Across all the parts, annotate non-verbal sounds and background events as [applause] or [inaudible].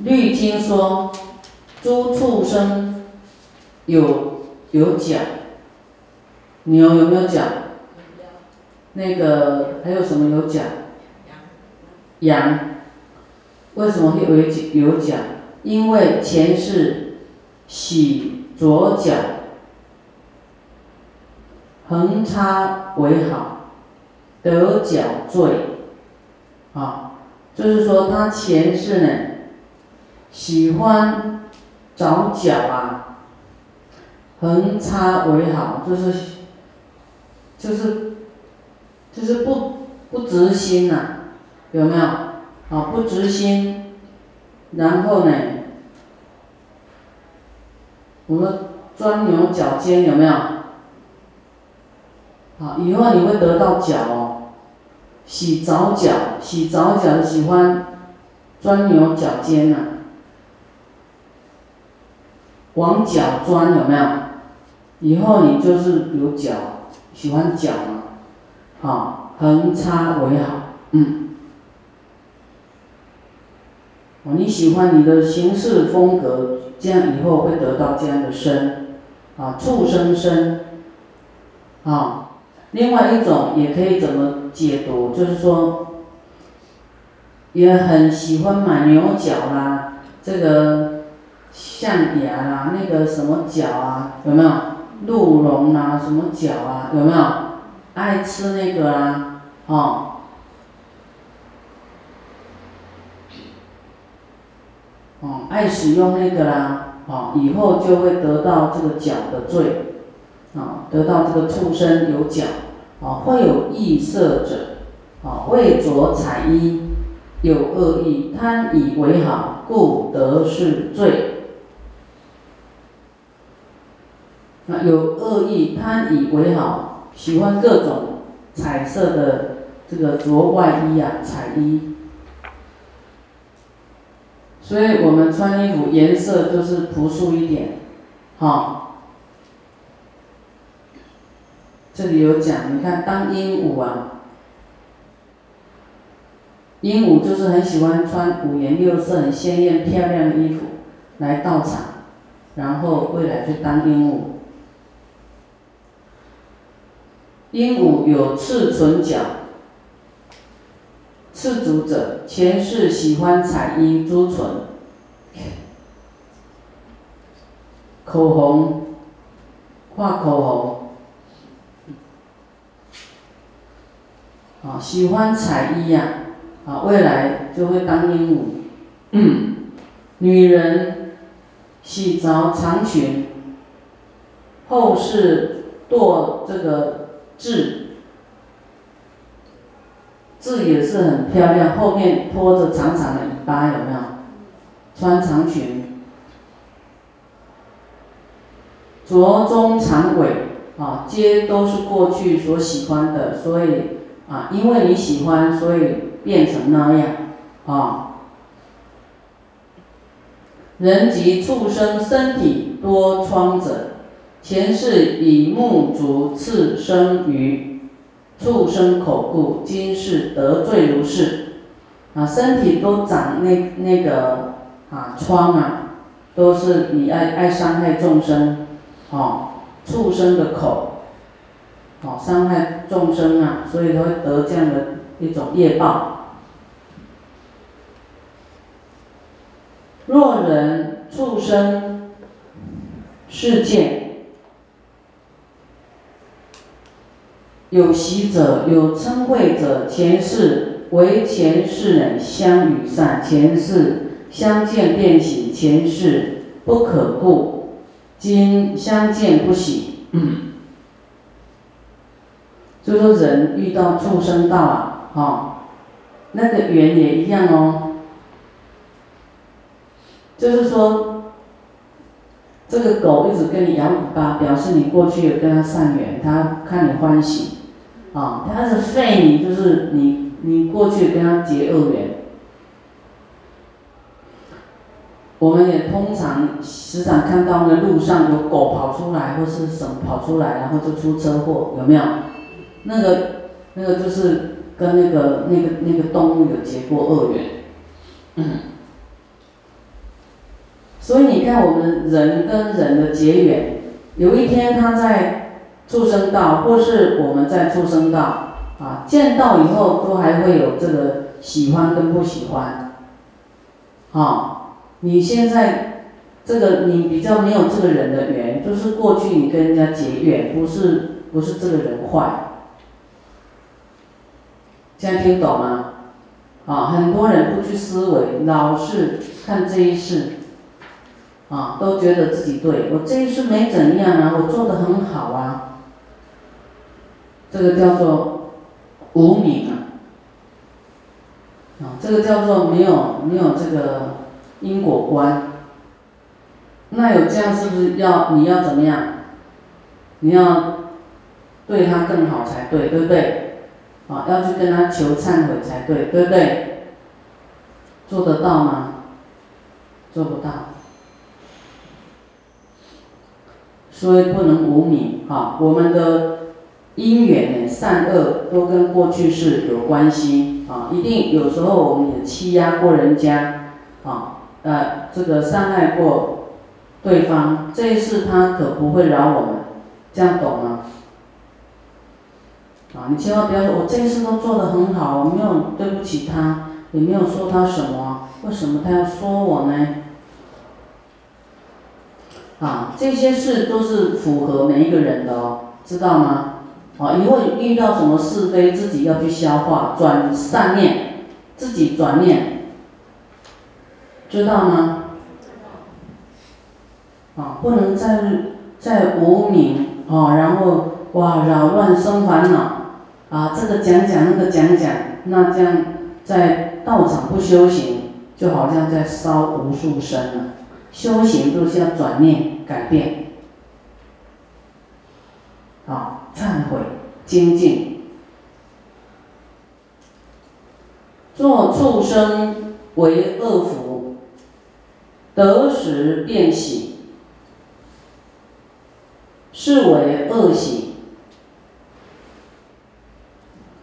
律经说，诸畜生有有脚，牛有没有角？那个还有什么有角？羊。为什么会有有角？因为前世洗左脚，横插为好，得脚罪。啊，就是说他前世呢，喜欢找脚啊，横插为好，就是就是就是不不直心呐，有没有？啊，不直心，然后呢，我们钻牛角尖有没有？好，以后你会得到脚哦。洗澡脚，洗澡脚喜欢钻牛角尖呐，往脚钻有没有？以后你就是有脚，喜欢脚嘛，好，横插为好，嗯。哦，你喜欢你的行事风格，这样以后会得到这样的身，啊，畜生身，啊。另外一种也可以怎么解读？就是说，也很喜欢买牛角啦，这个象牙啦，那个什么角啊，有没有？鹿茸啊，什么角啊，有没有？爱吃那个啊，哦，哦，爱使用那个啦，哦，以后就会得到这个角的罪。啊，得到这个畜生有角，啊，会有异色者，啊，为着彩衣，有恶意，贪以为好，故得是罪。啊，有恶意，贪以为好，喜欢各种彩色的这个着外衣啊，彩衣。所以我们穿衣服颜色就是朴素一点，哈。这里有讲，你看当鹦鹉啊，鹦鹉就是很喜欢穿五颜六色、很鲜艳漂亮的衣服来到场，然后未来去当鹦鹉。鹦鹉有赤唇角，赤足者前世喜欢彩衣、朱唇、口红，画口红。啊，喜欢彩衣呀，啊，未来就会当鹦鹉。嗯，女人洗澡长裙，后世堕这个字，字也是很漂亮，后面拖着长长的尾巴，有没有？穿长裙，着中长尾，啊，皆都是过去所喜欢的，所以。啊，因为你喜欢，所以变成那样，啊。人及畜生身体多疮者，前世以木足刺生于畜生口故，今世得罪如是。啊，身体都长那那个啊疮啊，都是你爱爱伤害众生，哦，畜生的口。哦，伤害众生啊，所以他会得这样的一种业报。若人畜生世界有喜者，有称谓者，前世为前世人相与善，前世相见便喜，前世不可故，今相见不喜。就说人遇到畜生道啊，哈，那个缘也一样哦。就是说，这个狗一直跟你摇尾巴，表示你过去有跟它善缘，它看你欢喜，啊，它是废你，就是你你过去跟它结恶缘。我们也通常时常看到那路上有狗跑出来，或是什么跑出来，然后就出车祸，有没有？那个，那个就是跟那个那个那个动物有结过恶缘，嗯，所以你看，我们人跟人的结缘，有一天他在畜生道，或是我们在畜生道，啊，见到以后都还会有这个喜欢跟不喜欢，啊，你现在这个你比较没有这个人的缘，就是过去你跟人家结缘，不是不是这个人坏，现在听懂吗？啊，很多人不去思维，老是看这一世。啊，都觉得自己对，我这一世没怎样啊，我做的很好啊。这个叫做无名啊，啊，这个叫做没有没有这个因果观。那有这样是不是要你要怎么样？你要对他更好才对，对不对？啊，要去跟他求忏悔才对，对不对？做得到吗？做不到。所以不能无名啊！我们的因缘善恶都跟过去式有关系啊！一定有时候我们也欺压过人家啊，呃，这个伤害过对方，这一次他可不会饶我们，这样懂吗？啊，你千万不要说，我这一次都做得很好，我没有对不起他，也没有说他什么，为什么他要说我呢？啊，这些事都是符合每一个人的哦，知道吗？啊，以后遇到什么是非，自己要去消化，转善念，自己转念，知道吗？啊，不能再再无名啊，然后哇扰乱生烦恼啊，这个讲讲那个讲讲，那这样在道场不修行，就好像在烧无数生了。修行都是要转念改变，啊，忏悔精进，做畜生为恶福，得时便喜，是为恶喜。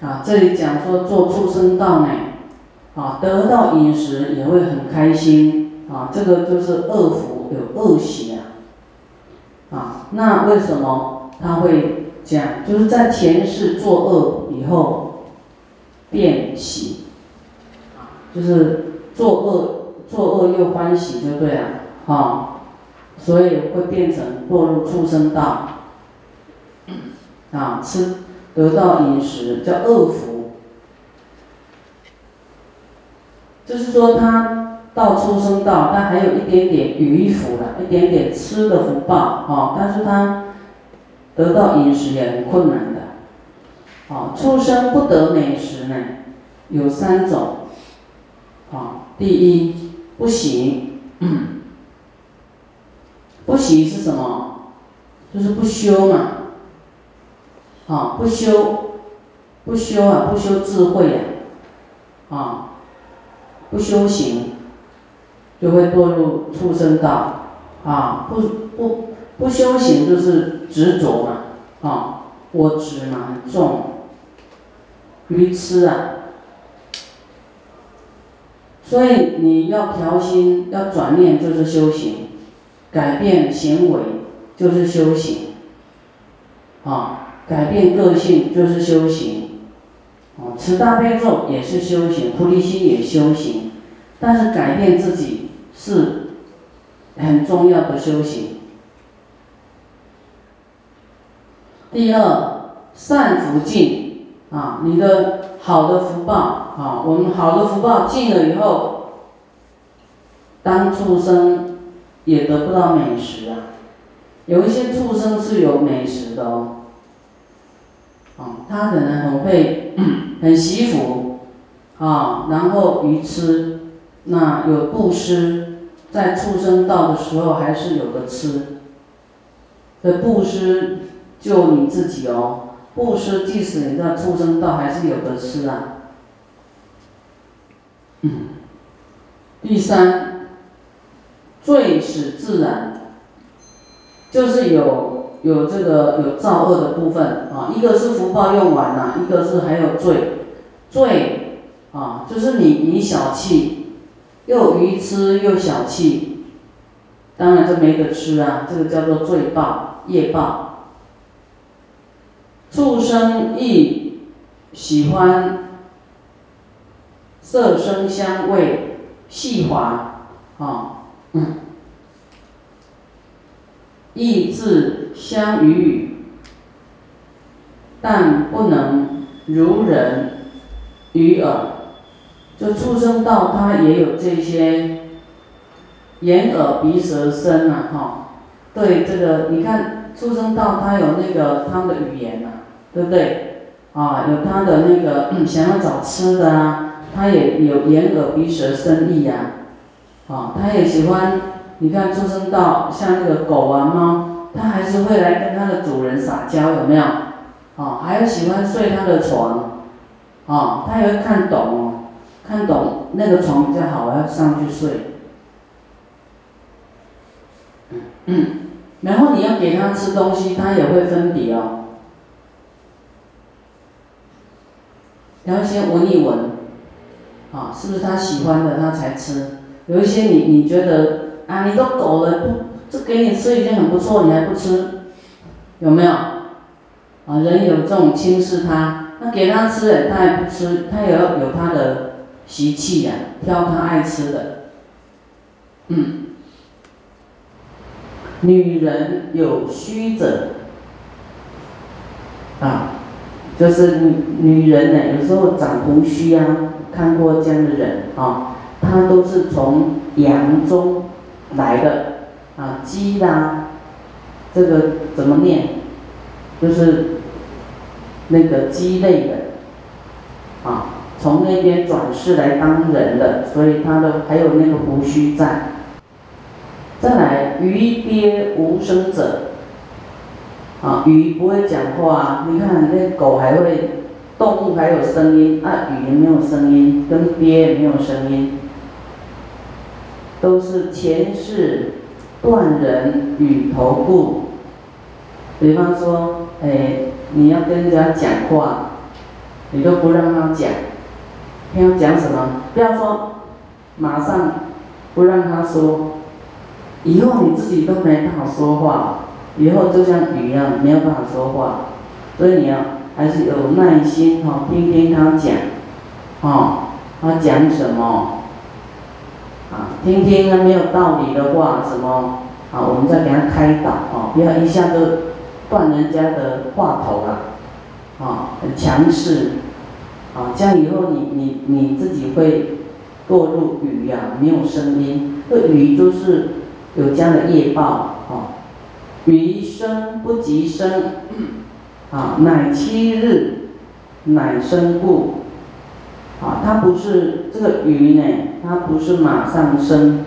啊，这里讲说做畜生道呢，啊，得到饮食也会很开心。啊，这个就是恶福有恶习啊，啊，那为什么他会讲？就是在前世作恶以后变喜，就是作恶作恶又欢喜就对了，啊，所以会变成堕入畜生道，啊，吃得到饮食叫恶福，就是说他。到出生道，他还有一点点余福了，一点点吃的福报啊，但是他得到饮食也很困难的，啊，出生不得美食呢，有三种，啊，第一不行，[coughs] 不行是什么？就是不修嘛，啊，不修，不修啊，不修智慧呀，啊，不修行。就会堕入畜生道，啊，不不不修行就是执着嘛，啊，我执嘛重，愚痴啊，所以你要调心，要转念就是修行，改变行为就是修行，啊，改变个性就是修行，啊，持大悲咒也是修行，菩提心也修行，但是改变自己。是很重要的修行。第二，善福尽啊，你的好的福报啊，我们好的福报尽了以后，当畜生也得不到美食啊。有一些畜生是有美食的哦，啊，他可能很会 [clears throat] 很惜福啊，然后愚痴，那有布施。在畜生道的时候还是有的吃，的布施就你自己哦，布施即使你在畜生道还是有的吃啊。嗯，第三，罪使自然，就是有有这个有造恶的部分啊，一个是福报用完了，一个是还有罪，罪啊，就是你你小气。又愚痴又小气，当然这没得吃啊，这个叫做罪报、业报。畜生亦喜欢色声香味细滑，啊，意志相与，但不能如人与耳。就畜生道，它也有这些。眼耳鼻舌身呐，哈，对这个，你看畜生道他有那个他的语言呐，对不对？啊，有他的那个想要找吃的啊，他也有眼耳鼻舌身意呀，啊，他也喜欢，你看出生到像那个狗啊猫，它还是会来跟它的主人撒娇，有没有？啊，还有喜欢睡它的床，啊，它也会看懂哦，看懂那个床比较好，我要上去睡。嗯，然后你要给他吃东西，他也会分别哦。要先闻一闻，啊，是不是他喜欢的他才吃？有一些你你觉得啊，你都狗了，不，这给你吃已经很不错，你还不吃，有没有？啊，人有这种轻视他，那给他吃了，他还不吃，他也要有他的习气呀，挑他爱吃的，嗯。女人有虚者，啊，就是女女人呢，有时候长胡须啊，看过这样的人啊，她都是从阳中来的，啊，鸡啦，这个怎么念？就是那个鸡类的，啊，从那边转世来当人的，所以她的还有那个胡须在。再来，鱼鳖无声者，啊，鱼不会讲话，你看那狗还会，动物还有声音，啊，鱼没有声音，跟鳖也没有声音，都是前世断人与头故。比方说，哎，你要跟人家讲话，你都不让他讲，他要讲什么？不要说，马上不让他说。以后你自己都没办法说话，以后就像鱼一样没有办法说话，所以你要还是有耐心哈，听听他讲，哦，他讲什么，啊，听听他没有道理的话什么，啊，我们再给他开导哦，不要一下就断人家的话头了，啊，很强势，啊，这样以后你你你自己会堕入语呀，没有声音，这语就是。有这样的业报，啊，余生不及生，啊，乃七日，乃生故，啊，它不是这个鱼呢，它不是马上生，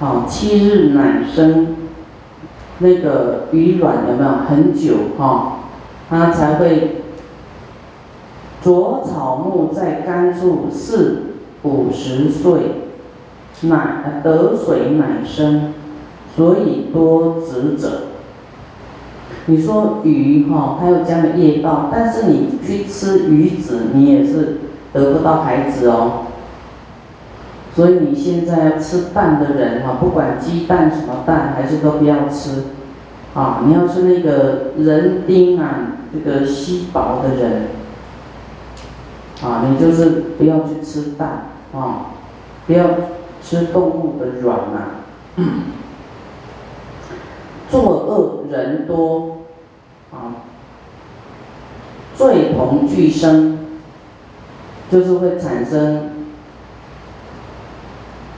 啊，七日乃生，那个鱼卵有没有？很久哈，它才会着草木在干处四五十岁。乃得水乃生，所以多子者。你说鱼哈，它有这样的业报，但是你去吃鱼子，你也是得不到孩子哦。所以你现在要吃蛋的人哈，不管鸡蛋什么蛋，还是都不要吃。啊，你要是那个人丁啊，这个稀薄的人，啊，你就是不要去吃蛋啊，不要。吃动物的卵啊，作恶人多，啊，罪同俱生，就是会产生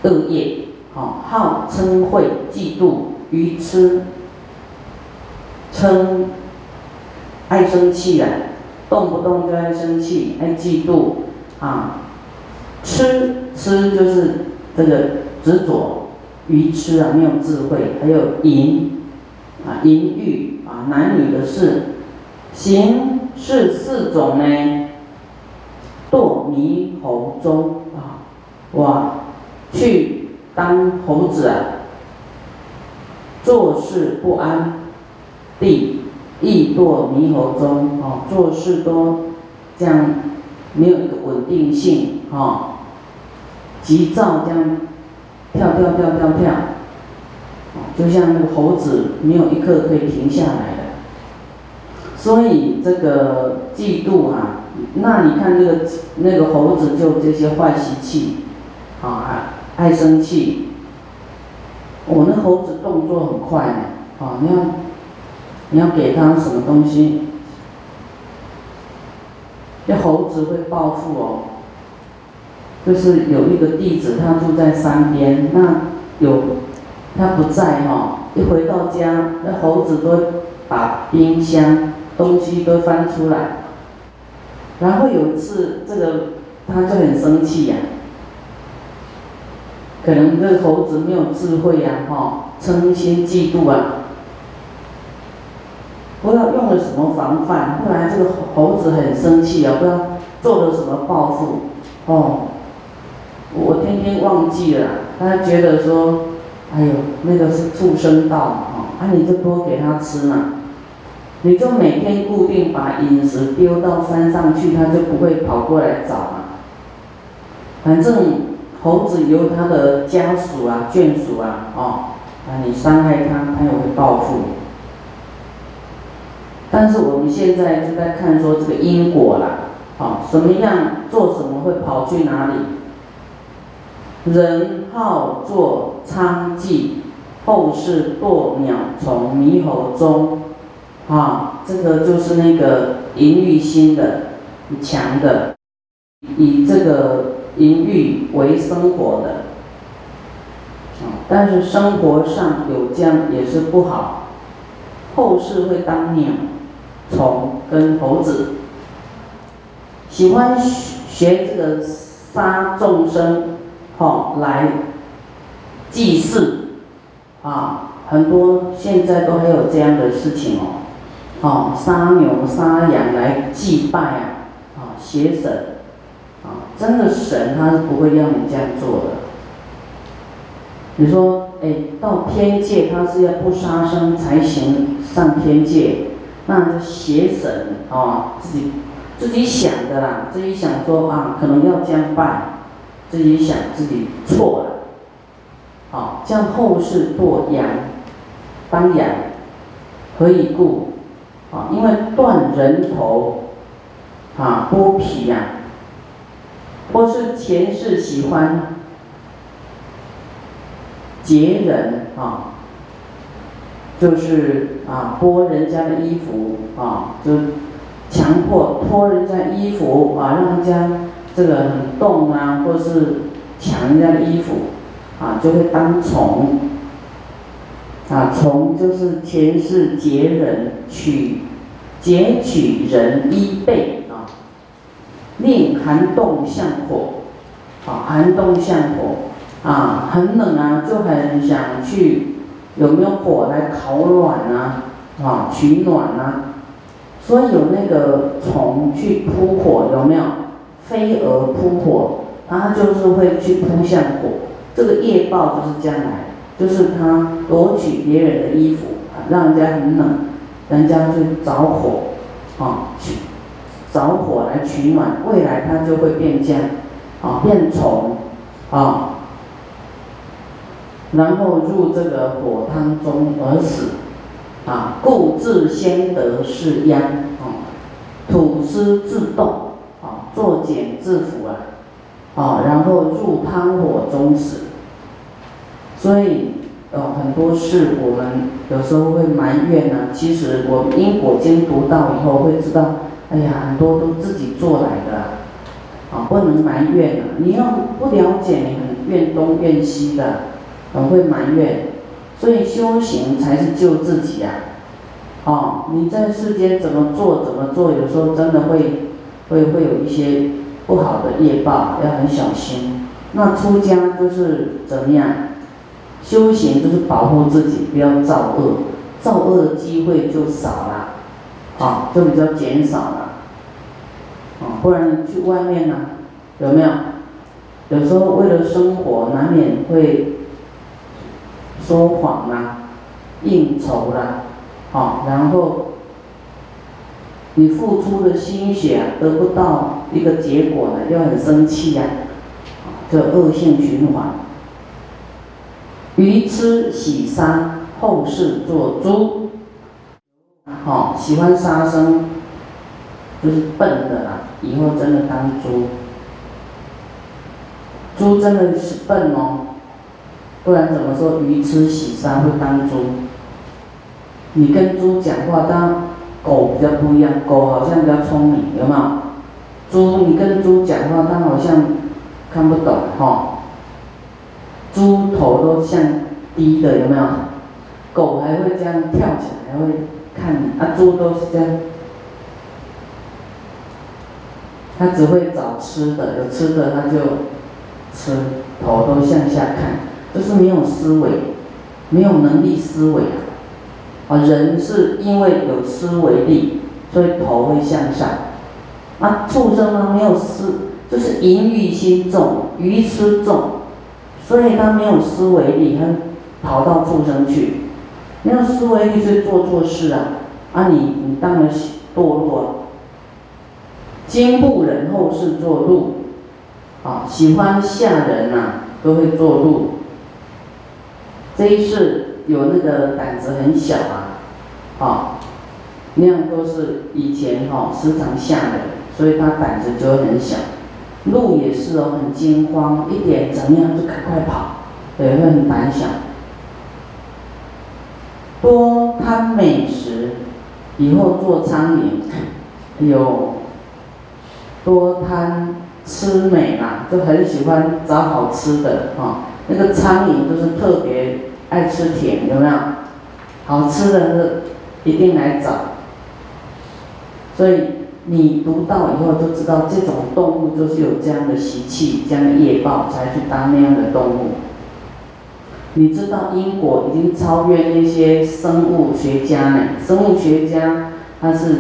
恶业，啊，好嗔恚、嫉妒、愚痴，嗔，爱生气啊，动不动就爱生气，爱嫉妒，啊，痴痴就是。这个执着、愚痴啊，没有智慧，还有淫啊、淫欲啊，男女的事，行是四种呢。堕猕猴中啊，哇，去当猴子啊，做事不安，地亦堕猕猴中啊，做事都这样没有一个稳定性啊。急躁这样跳跳跳跳跳，就像那个猴子，没有一刻可以停下来的。所以这个嫉妒啊，那你看那个那个猴子就这些坏习气，啊，爱生气。我那猴子动作很快呢，啊，你要你要给他什么东西，那猴子会报复哦。就是有一个弟子，他住在山边，那有他不在哈，一回到家，那猴子都把冰箱东西都翻出来，然后有一次这个他就很生气呀。可能这猴子没有智慧呀，哈，嗔心嫉妒啊，不知道用了什么防范，后来这个猴子很生气啊，不知道做了什么报复，哦，我天天忘记了，他觉得说，哎呦，那个是畜生道，哦，啊，你就多给他吃嘛，你就每天固定把饮食丢到山上去，他就不会跑过来找嘛，反正。猴子有他的家属啊、眷属啊，哦，啊，你伤害他，他也会报复。但是我们现在就在看说这个因果啦，啊，什么样做什么会跑去哪里？人好做娼妓，后世堕鸟虫猕猴中，啊，这个就是那个淫欲心的强的，以这个。淫欲为生活的，啊，但是生活上有这样也是不好，后世会当鸟、虫跟猴子，喜欢学这个杀众生，哦来祭祀，啊，很多现在都还有这样的事情哦，哦，杀牛杀羊来祭拜啊，啊，邪神啊。真的神他是不会让你这样做的。你说，哎，到天界他是要不杀生才行上天界，那邪神啊，自己自己想的啦，自己想说啊，可能要这样拜，自己想自己错了，好，这样后世堕羊，当羊，何以故？啊，因为断人头，啊，剥皮呀。或是前世喜欢劫人啊，就是啊剥人家的衣服啊，就强迫脱人家衣服啊，让人家这个很冻啊，或是抢人家的衣服啊，就会当虫啊，虫就是前世劫人取劫取人衣被啊。令寒冻像火，啊，寒冻像火，啊，很冷啊，就很想去，有没有火来烤暖啊，啊，取暖啊，所以有那个虫去扑火，有没有？飞蛾扑火，它就是会去扑向火，这个业报就是将来，就是他夺取别人的衣服，让人家很冷，人家就着火，啊，去。着火来取暖，未来它就会变僵，啊，变虫，啊，然后入这个火汤中而死，啊，故自先得是殃，啊，土司自动，作茧自缚啊，啊，然后入汤火中死，所以，呃，很多事我们有时候会埋怨呢，其实我们因果经读到以后会知道。哎呀，很多都自己做来的，啊，不能埋怨了。你要不了解，你很怨东怨西的，很会埋怨。所以修行才是救自己呀，啊，你在世间怎么做怎么做，有时候真的会会会有一些不好的业报，要很小心。那出家就是怎么样？修行就是保护自己，不要造恶，造恶的机会就少了。啊，就比较减少了，啊，不然去外面呢，有没有？有时候为了生活，难免会说谎啦、应酬啦，啊，然后你付出的心血得不到一个结果呢，又很生气呀，这恶性循环。愚痴喜杀，后世做猪。好，喜欢杀生，就是笨的啦。以后真的当猪，猪真的是笨哦。不然怎么说愚痴喜杀会当猪？你跟猪讲话，当狗比较不一样，狗好像比较聪明，有没有？猪，你跟猪讲话，它好像看不懂哈。猪头都像低的，有没有？狗还会这样跳起来，还会看你啊。猪都是这样，它只会找吃的，有吃的它就吃，头都向下看，就是没有思维，没有能力思维啊。啊，人是因为有思维力，所以头会向上。啊，畜生呢没有思，就是淫欲心重，愚痴重，所以他没有思维力，他跑到畜生去，没有思维力以做错事啊。啊，你你当然堕落。今不忍后世做路，啊，喜欢吓人呐，都会做路。这一世。有那个胆子很小啊，啊，那样都是以前哈时常吓人，所以他胆子就会很小。鹿也是哦，很惊慌，一点怎么样就赶快跑，对，会很胆小。多贪美食，以后做苍蝇，有多贪吃美嘛，就很喜欢找好吃的哈。那个苍蝇都是特别。爱吃甜有没有？好吃的是一定来找。所以你读到以后就知道，这种动物就是有这样的习气，这样的业报，才去当那样的动物。你知道因果已经超越那些生物学家呢？生物学家他是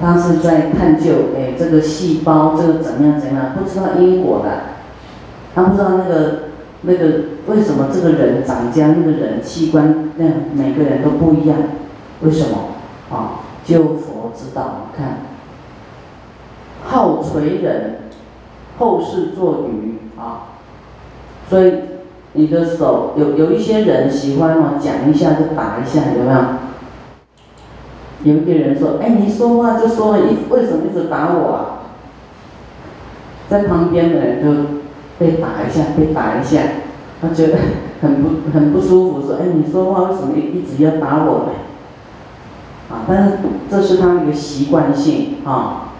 他是在探究，哎，这个细胞这个怎样怎样，不知道因果的，他不知道那个。那个为什么这个人长这样？那个人器官那样，每个人都不一样，为什么？啊，就佛知道。你看，好垂人，后世做鱼啊。所以你的手有有一些人喜欢哦，讲一下就打一下，有没有？有一个人说：“哎，你说话就说了一，为什么一直打我啊？”在旁边的人就。被打一下，被打一下，他觉得很不很不舒服，说：“哎，你说话为什么一直要打我？”啊，但是这是他一个习惯性啊。